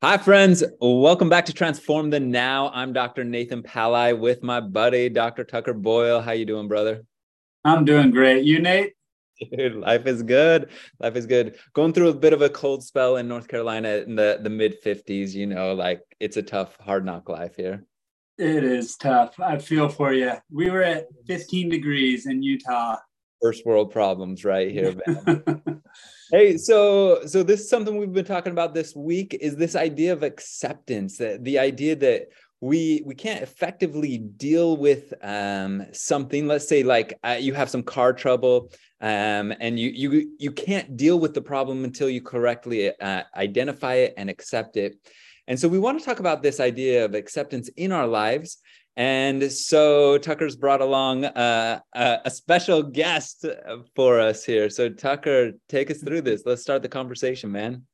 Hi, friends. Welcome back to Transform the Now. I'm Dr. Nathan Pallai with my buddy, Dr. Tucker Boyle. How you doing, brother? I'm doing great. You, Nate? Dude, life is good. Life is good. Going through a bit of a cold spell in North Carolina in the, the mid 50s. You know, like it's a tough, hard knock life here. It is tough. I feel for you. We were at 15 degrees in Utah. First world problems right here, man. Hey, so so this is something we've been talking about this week is this idea of acceptance, that the idea that we we can't effectively deal with um, something. Let's say like uh, you have some car trouble, um, and you you you can't deal with the problem until you correctly uh, identify it and accept it. And so we want to talk about this idea of acceptance in our lives and so Tucker's brought along uh, a, a, special guest for us here. So Tucker, take us through this. Let's start the conversation, man.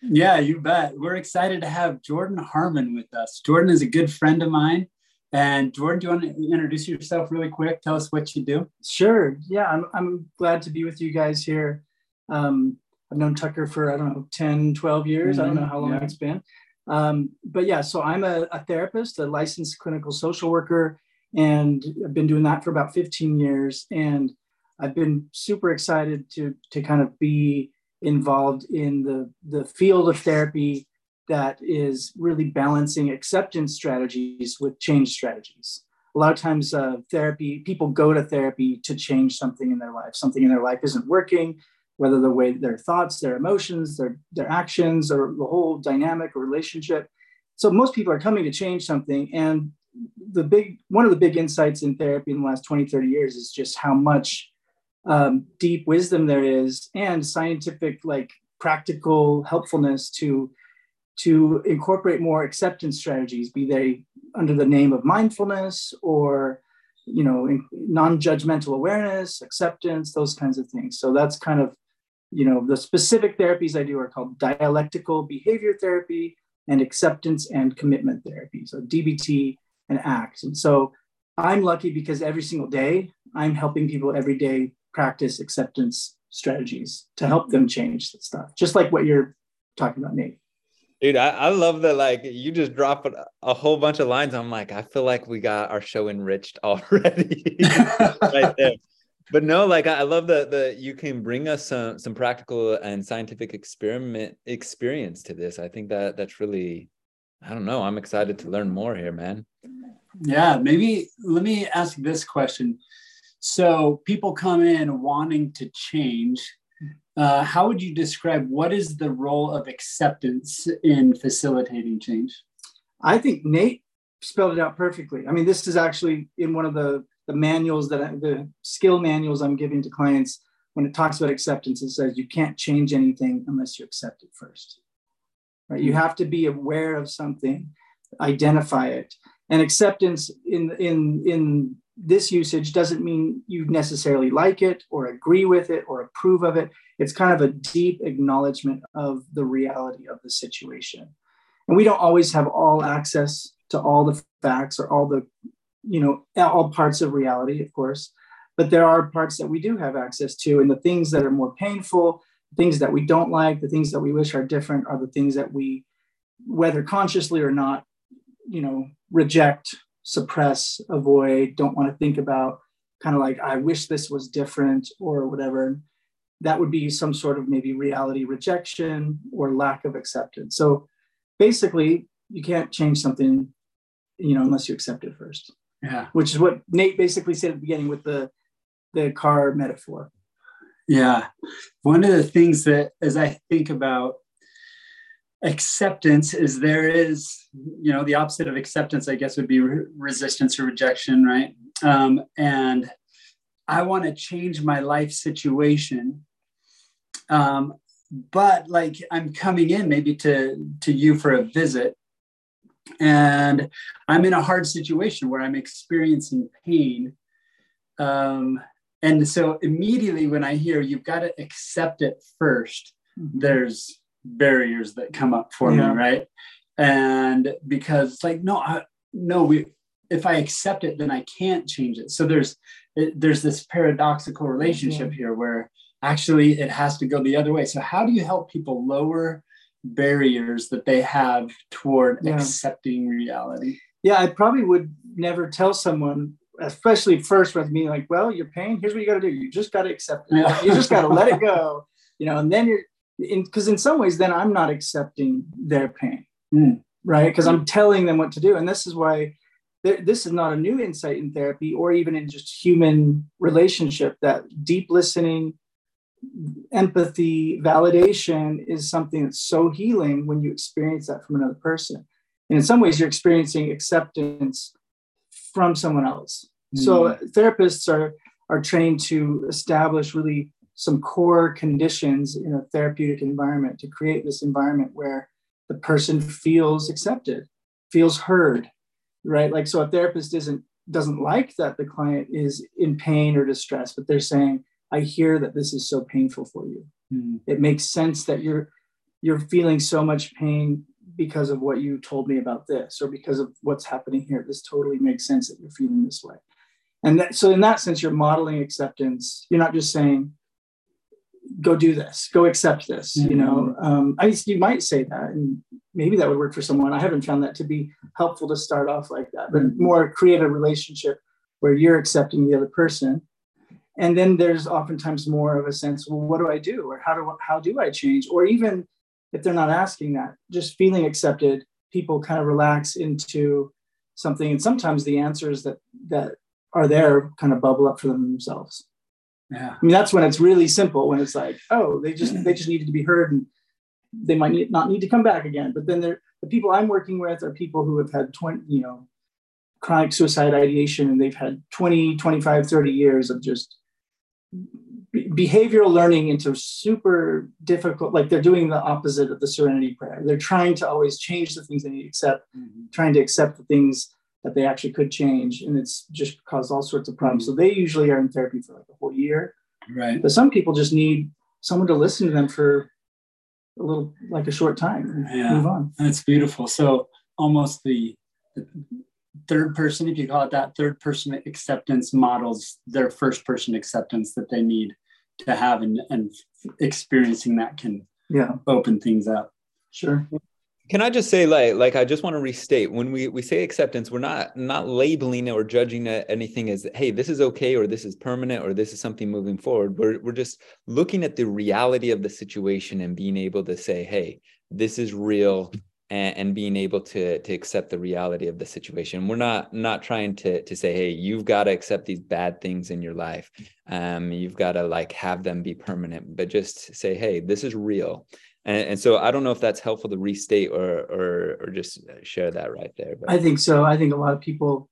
Yeah, you bet. We're excited to have Jordan Harmon with us. Jordan is a good friend of mine. And Jordan, do you want to introduce yourself really quick? Tell us what you do. Sure. Yeah, I'm, I'm glad to be with you guys here. Um, I've known Tucker for, I don't know, 10, 12 years. Mm-hmm. I don't know how long yeah. it's been. Um, but yeah, so I'm a, a, therapist, a licensed clinical social worker, and I've been doing that for about 15 years. And I've been super excited to to kind of be involved in the the field of therapy that is really balancing acceptance strategies with change strategies. A lot of times, uh, therapy people go to therapy to change something in their life. Something in their life isn't working whether the way their thoughts, their emotions, their, their actions, or the whole dynamic or relationship. So most people are coming to change something. And the big one of the big insights in therapy in the last 20, 30 years is just how much um, deep wisdom there is and scientific, like practical helpfulness to to incorporate more acceptance strategies, be they under the name of mindfulness or you know non-judgmental awareness acceptance those kinds of things so that's kind of you know, the specific therapies I do are called dialectical behavior therapy and acceptance and commitment therapy. So DBT and ACT. And so I'm lucky because every single day I'm helping people every day practice acceptance strategies to help them change the stuff, just like what you're talking about, Nate. Dude, I, I love that. Like, you just drop a, a, whole bunch of lines. I'm like, I feel like we got our show enriched already right there but no, like I love that that you can bring us some some practical and scientific experiment experience to this. I think that that's really, I don't know. I'm excited to learn more here, man. Yeah, maybe let me ask this question. So people come in wanting to change. Uh, how would you describe what is the role of acceptance in facilitating change? I think Nate spelled it out perfectly. I mean, this is actually in one of the the manuals that I, the skill manuals I'm giving to clients when it talks about acceptance, it says you can't change anything unless you accept it first. Right? You have to be aware of something, identify it, and acceptance in in in this usage doesn't mean you necessarily like it or agree with it or approve of it. It's kind of a deep acknowledgement of the reality of the situation. And we don't always have all access to all the facts or all the you know all parts of reality of course but there are parts that we do have access to and the things that are more painful things that we don't like the things that we wish are different are the things that we whether consciously or not you know reject suppress avoid don't want to think about kind of like i wish this was different or whatever. That would be some sort of maybe reality rejection or lack of acceptance. So basically you can't change something you know unless you accept it first yeah. Which is what Nate basically said at the beginning with the the car metaphor. Yeah. One of the things that as I think about acceptance is there is, you know, the opposite of acceptance, I guess, would be re- resistance or rejection, right? Um, and I want to change my life situation. Um, but like I'm coming in maybe to to you for a visit and I'm in a hard situation where I'm experiencing pain. Um, and so immediately when I hear you've got to accept it 1st mm-hmm. there's barriers that come up for yeah. me, right? And because it's like, no, I, no, we, if I accept it, then I can't change it. So there's, it, there's this paradoxical relationship mm-hmm. here where actually it has to go the other way. So how do you help people lower barriers that they have toward yeah. accepting reality? Yeah, I probably would never tell someone, especially first with me, like, well, you're pain. Here's what you got to do. You just got to accept it. Yeah. You just got to let it go. You know, and then you're because in, in, some ways, then I'm not accepting their pain, mm. right? Because I'm telling them what to do, and this is why this is not a new insight in therapy or even in just human relationship. That deep listening, empathy, validation is something that's so healing when you experience that from another person. And in some ways, you're experiencing acceptance from someone else. Mm. So therapists are are trained to establish really some core conditions in a therapeutic environment to create this environment where the person feels accepted, feels heard, right? Like so a therapist isn't doesn't like that the client is in pain or distress, but they're saying, I hear that this is so painful for you. Mm. It makes sense that you're you're feeling so much pain because of what you told me about this or because of what's happening here. This totally makes sense that you're feeling this way. And that, so in that sense, you're modeling acceptance. You're not just saying, go do this, go accept this. Mm-hmm. You know, um, I you might say that, and maybe that would work for someone. I haven't found that to be helpful to start off like that, but mm-hmm. more create a relationship where you're accepting the other person. And then there's oftentimes more of a sense, well, what do I do, or how do how do I change, or even if they're not asking that, just feeling accepted, people kind of relax into something, and sometimes the answers that that are there kind of bubble up for them themselves. Yeah. I mean, that's when it's really simple. When it's like, oh, they just they just needed to be heard, and they might need, not need to come back again. But then the people I'm working with are people who have had 20, you know, chronic suicide ideation, and they've had 20, 25, 30 years of just behavioral learning into super difficult like they're doing the opposite of the serenity prayer they're trying to always change the things they need to accept mm-hmm. trying to accept the things that they actually could change and it's just caused all sorts of problems mm-hmm. so they usually are in therapy for like a whole year right but some people just need someone to listen to them for a little like a short time yeah. move on that's beautiful so almost the, the third person if you call it that third person acceptance models their first person acceptance that they need to have and, and experiencing that can yeah. open things up. Sure. Can I just say, like, like I just want to restate when we we say acceptance, we're not not labeling or judging anything as, hey, this is okay or this is permanent or this is something moving forward. We're we're just looking at the reality of the situation and being able to say, hey, this is real, and, and being able to to accept the reality of the situation. We're not not trying to to say, hey, you've got to accept these bad things in your life. Um, you've got to like have them be permanent, but just say, hey, this is real and, and, so I don't know if that's helpful to restate or or or just share that right there. But. I think so. I think a lot of people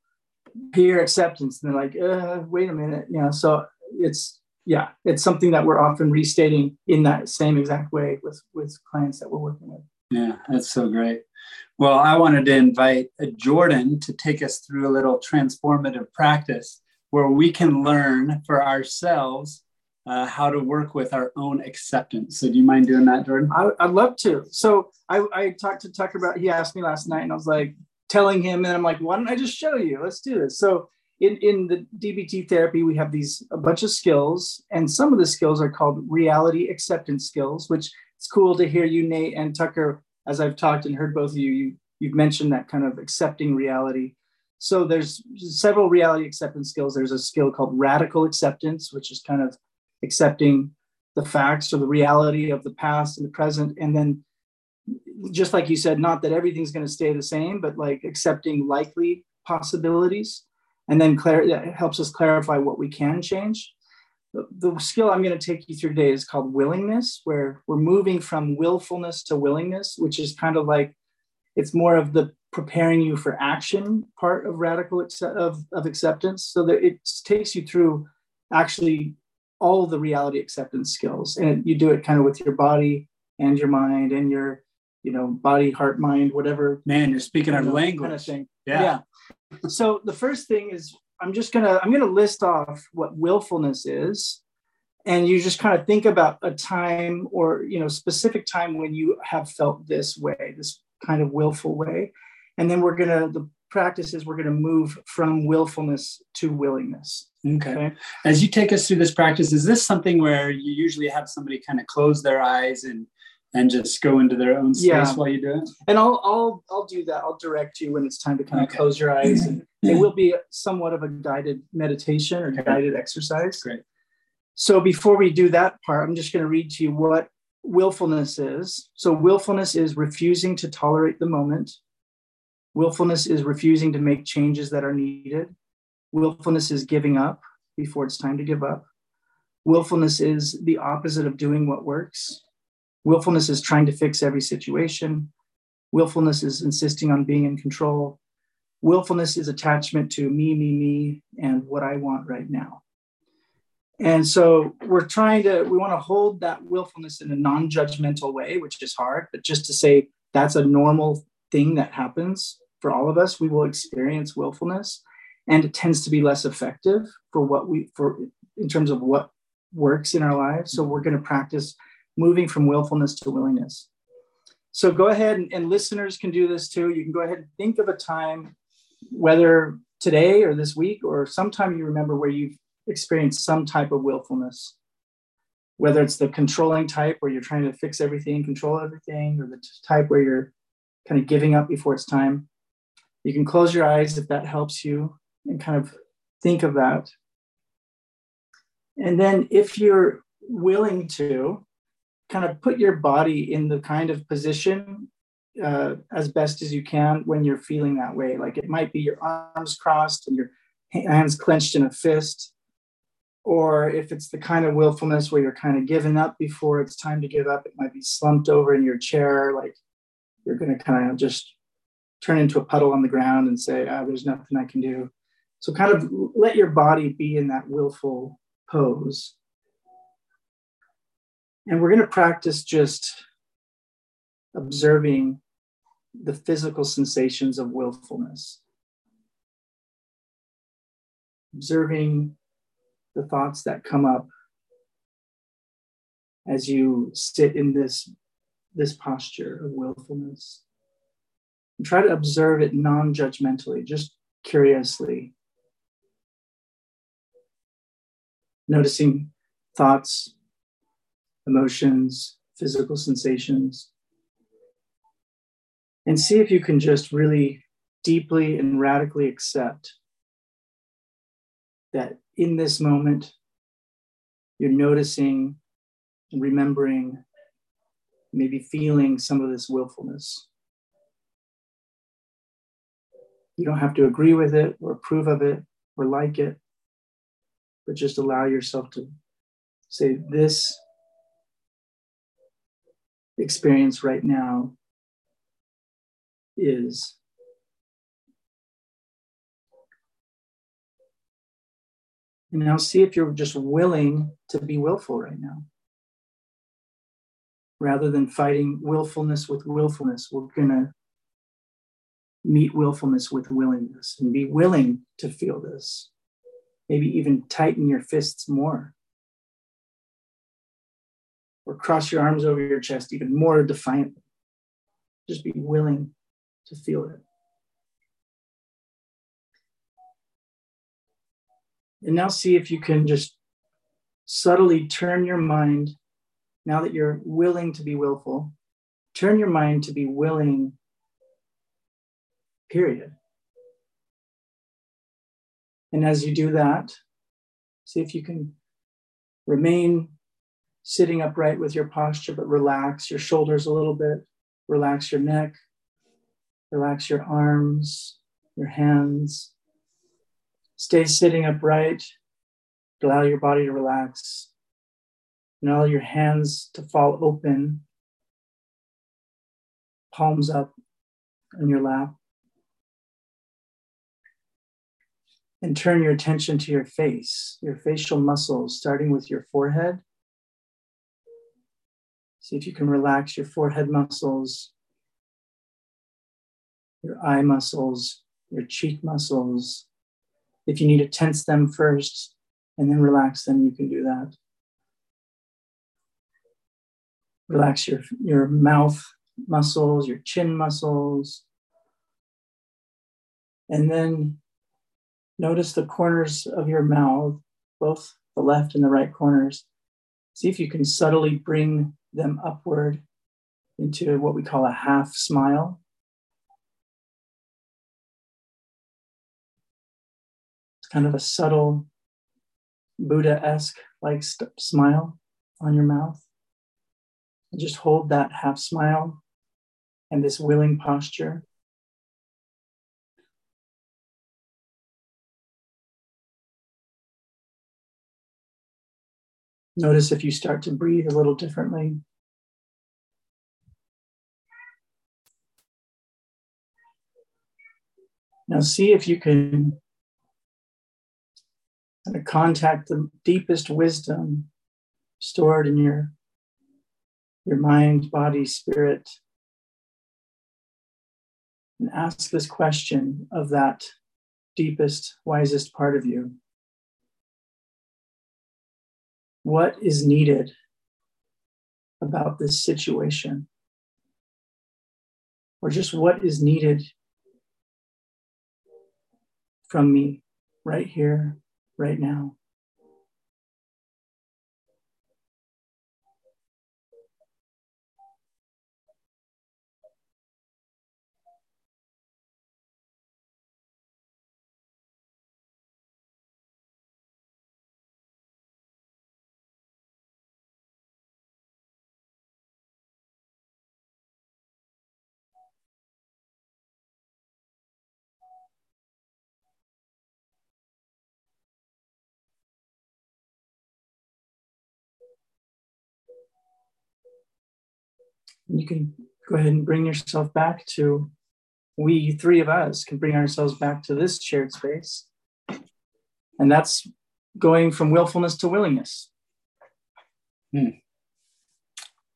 hear acceptance and they're like, uh, wait a minute, you know. So it's yeah, it's something that we're often restating in that same exact way with with clients that we're working with. Yeah, that's so great. Well, I wanted to invite uh, Jordan to take us through a little transformative practice where we can learn for ourselves uh, how to work with our own acceptance. So, do you mind doing that, Jordan? I, would love to. So, I, I talked to Tucker about. He asked me last night, and I was like telling him, and I'm like, why don't I just show you? Let's do this. So, in in the DBT therapy, we have these a bunch of skills, and some of the skills are called reality acceptance skills, which it's cool to hear you, Nate and Tucker, as I've talked and heard both of you. You you've mentioned that kind of accepting reality. So there's several reality acceptance skills. There's a skill called radical acceptance, which is kind of accepting the facts or the reality of the past and the present and then just like you said not that everything's going to stay the same but like accepting likely possibilities and then clar- helps us clarify what we can change the, the skill i'm going to take you through today is called willingness where we're moving from willfulness to willingness which is kind of like it's more of the preparing you for action part of radical accept- of, of acceptance. So that it takes you through actually all the reality acceptance skills and you do it kind of with your body and your mind and your you know body heart mind whatever man you're speaking our language. kind of yeah. yeah. So the first thing is i'm just gonna i'm gonna list off what willfulness is and you just kind of think about a time or you know specific time when you have felt this way this kind of willful way and then we're gonna the practice is we're gonna move from willfulness to willingness Okay. okay. As you take us through this practice, is this something where you usually have somebody kind of close their eyes and and just go into their own space yeah. while you do it. And I'll I'll I'll do that. I'll direct you when it's time to kind of close your eyes, and it hmm. will be somewhat of a guided meditation or guided exercise. Great. So before we do that part, I'm just going to read to you what willfulness is. So willfulness is refusing to tolerate the moment. Willfulness is refusing to make changes that are needed. Willfulness is giving up before it's time to give up. Willfulness is the opposite of doing what works. Willfulness is trying to fix every situation. Willfulness is insisting on being in control. Willfulness is attachment to me, me, me, and what I want right now. And so we're trying to, we want to hold that willfulness in a non judgmental way, which is hard, but just to say that's a normal thing that happens for all of us. We will experience willfulness and it tends to be less effective for what we, for in terms of what works in our lives. So we're going to practice moving from willfulness to willingness. So go ahead and, and, listeners can do this too. You can go ahead and think of a time, whether today or this week or sometime you remember where you've experienced some type of willfulness, whether it's the controlling type where you're trying to fix everything, control everything, or the type where you're kind of giving up before it's time. You can close your eyes if that helps you and kind of think of that. And then if you're willing to, kind of put your body in the kind of position uh, as best as you can when you're feeling that way. Like it might be your arms crossed and your hands clenched in a fist, or if it's the kind of willfulness where you're kind of giving up before it's time to give up, it might be slumped over in your chair, like you're going to kind of just turn into a puddle on the ground and say, oh, "There's nothing I can do." So kind of let your body be in that willful pose. And we're going to practice just observing the physical sensations of willfulness, observing the thoughts that come up as you sit in this, this posture of willfulness. And try to observe it non judgmentally, just curiously. Noticing thoughts emotions, physical sensations. And see if you can just really deeply and radically accept that in this moment, you're noticing remembering, maybe feeling some of this willfulness. You don't have to agree with it or approve of it or like it, but just allow yourself to say, This experience right now is. And now see if you're just willing to be willful right now. Rather than fighting willfulness with willfulness, we're going to meet willfulness with willingness and be willing to feel this. Maybe even tighten your fists more or cross your arms over your chest even more defiantly. Just be willing to feel it. And now see if you can just subtly turn your mind, now that you're willing to be willful, turn your mind to be willing, period. And as you do that, see if you can remain sitting upright with your posture, but relax your shoulders a little bit, relax your neck, relax your arms, your hands. Stay sitting upright, allow your body to relax, and allow your hands to fall open, palms up on your lap. And turn your attention to your face, your facial muscles, starting with your forehead. See if you can relax your forehead muscles, your eye muscles, your cheek muscles. If you need to tense them first and then relax them, you can do that. Relax your, your mouth muscles, your chin muscles. And then notice the corners of your mouth, both the left and the right corners. See if you can subtly bring them upward into what we call a half smile. Kind of a subtle Buddha esque like st- smile on your mouth. And just hold that half smile and this willing posture. Notice if you start to breathe a little differently. Now, see if you can of contact the deepest wisdom stored in your, your mind, body, spirit, and ask this question of that deepest, wisest part of you. What is needed about this situation? Or just what is needed from me right here, right now? You can go ahead and bring yourself back to we three of us can bring ourselves back to this shared space. And that's going from willfulness to willingness. Hmm.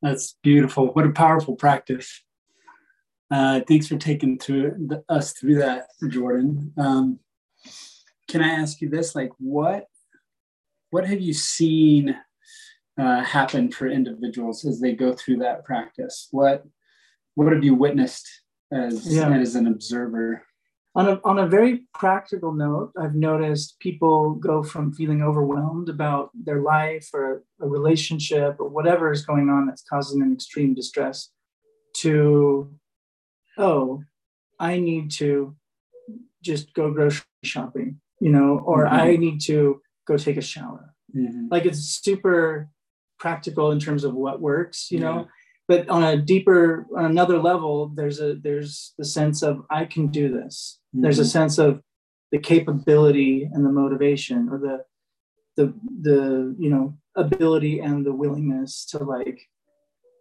that's beautiful. What a powerful practice. Uh, thanks for taking through the, us through that jordan. Um, can i ask you this? Like what what have you seen uh, happen for individuals as they go through that practice? What what have you witnessed as yeah. as an observer? On a, on a very practical note, I've noticed people go from feeling overwhelmed about their life or a relationship or whatever is going on that's causing them extreme distress to, oh, I need to just go grocery shopping, you know, or mm-hmm. I need to go take a shower. Mm-hmm. Like it's super practical in terms of what works, you yeah. know. But on a deeper, on another level, there's a there's the sense of I can do this. Mm-hmm. There's a mm-hmm. sense of the capability and the motivation, or the the the you know ability and the willingness to like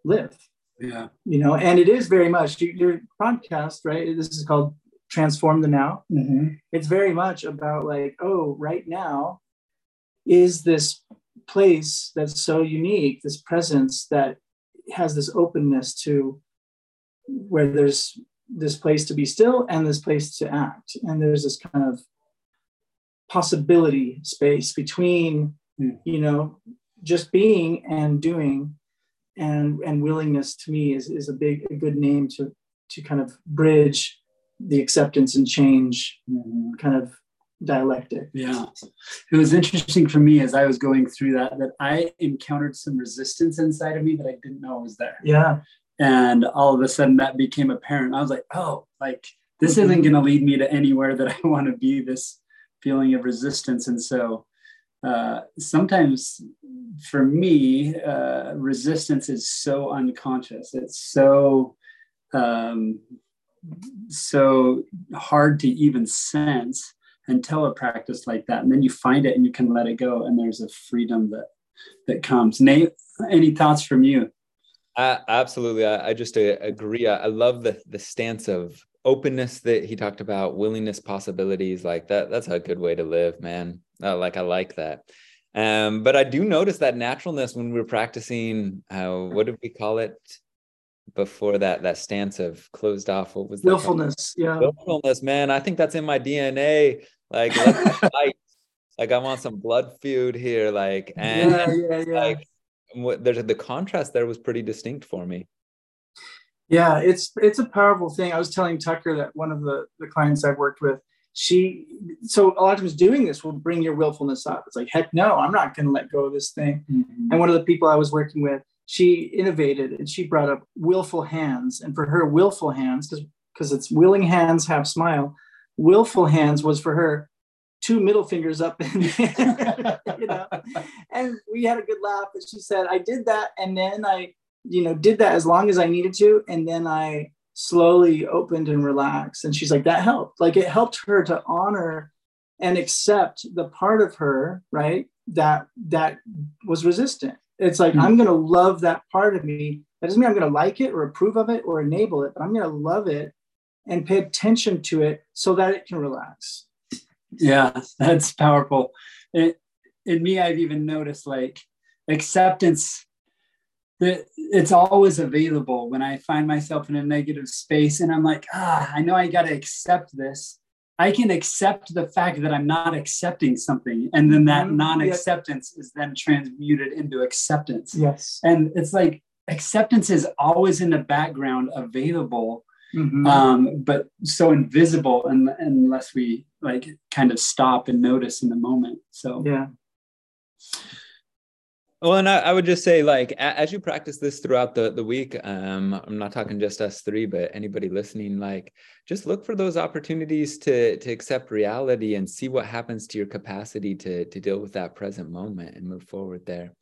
live. Yeah. You know, and it is very much your podcast, right? This is called Transform the Now. Mm-hmm. It's very much about like, oh, right now is this place that's so unique, this presence that has this openness to where there's this place to be still and this place to act. And there's this kind of possibility space between, mm. you know, just being and doing and and willingness to me is, is a big a good name to to kind of bridge the acceptance and change mm-hmm. kind of dialectic. Yeah. It was interesting for me as I was going through that, that I encountered some resistance inside of me that I didn't know was there. Yeah. And all of a sudden that became apparent. I was like, oh, like this mm-hmm. isn't going to lead me to anywhere that I want to be, this feeling of resistance. And so uh, sometimes for me, uh, resistance is so unconscious. It's so, um, so hard to even sense until a practice like that and then you find it and you can let it go and there's a freedom that that comes. Nate any thoughts from you? Uh, absolutely. I, I just uh, agree. I, I, love the the stance of openness that he talked about willingness possibilities like that that's a good way to live man. Uh, like i like that. Um, but i do notice that naturalness when we're practicing uh, what did we call it before that that stance of closed off what was that willfulness called? yeah willfulness man i think that's in my dna like, like I want some blood feud here. Like, and yeah, yeah, yeah. like, there's the contrast there was pretty distinct for me. Yeah, it's it's a powerful thing. I was telling Tucker that one of the the clients I've worked with, she so a lot of times doing this will bring your willfulness up. It's like, heck no, I'm not going to let go of this thing. Mm-hmm. And one of the people I was working with, she innovated and she brought up willful hands. And for her, willful hands, because it's willing hands have smile. Willful hands was for her two middle fingers up in you know and we had a good laugh and she said i did that and then i you know did that as long as i needed to and then i slowly opened and relaxed and she's like that helped like it helped her to honor and accept the part of her right that that was resistant it's like mm-hmm. i'm going to love that part of me that doesn't mean i'm going to like it or approve of it or enable it but i'm going to love it and pay attention to it so that it can relax yeah, that's powerful. It, in me, I've even noticed like acceptance that it's always available when I find myself in a negative space and I'm like, ah, I know I got to accept this. I can accept the fact that I'm not accepting something. And then that mm-hmm. non acceptance is then transmuted into acceptance. Yes. And it's like acceptance is always in the background available mm-hmm. um, but so invisible and, unless we like kind of stop and notice in the moment. So yeah. Well, and I, I, would just say, like, as you practice this throughout the, the week, um, I'm not talking just us three, but anybody listening, like, just look for those opportunities to to accept reality and see what happens to your capacity to to deal with that present moment and move forward there.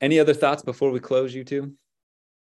Any other thoughts before we close, you two?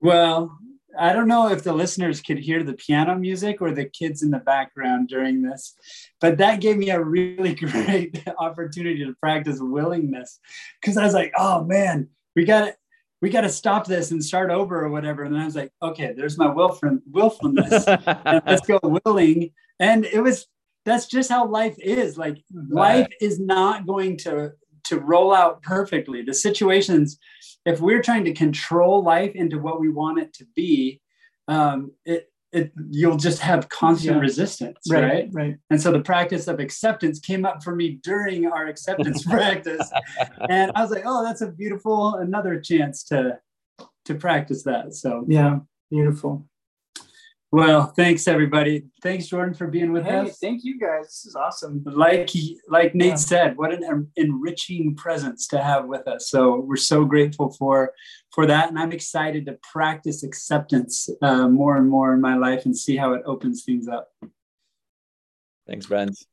Well, I don't know if the listeners could hear the piano music or the kids in the background during this, but that gave me a really great opportunity to practice willingness because I was like, oh man, we got to we got to stop this and start over or whatever. And I was like, okay, there's my willful, willfulness. let's go willing. And it was that's just how life is. Like life is not going to to roll out perfectly. The situations if we're trying to control life into what we want it to be, um, it, it you'll just have constant yeah. resistance, right, right? Right. And so the practice of acceptance came up for me during our acceptance practice, and I was like, oh, that's a beautiful another chance to to practice that. So yeah, beautiful. Well, thanks everybody. Thanks Jordan for being with hey, us. Thank you guys. This is awesome. Like he, like Nate yeah. said, what an enriching presence to have with us. So we're so grateful for for that, and I'm excited to practice acceptance uh, more and more in my life and see how it opens things up. Thanks, friends.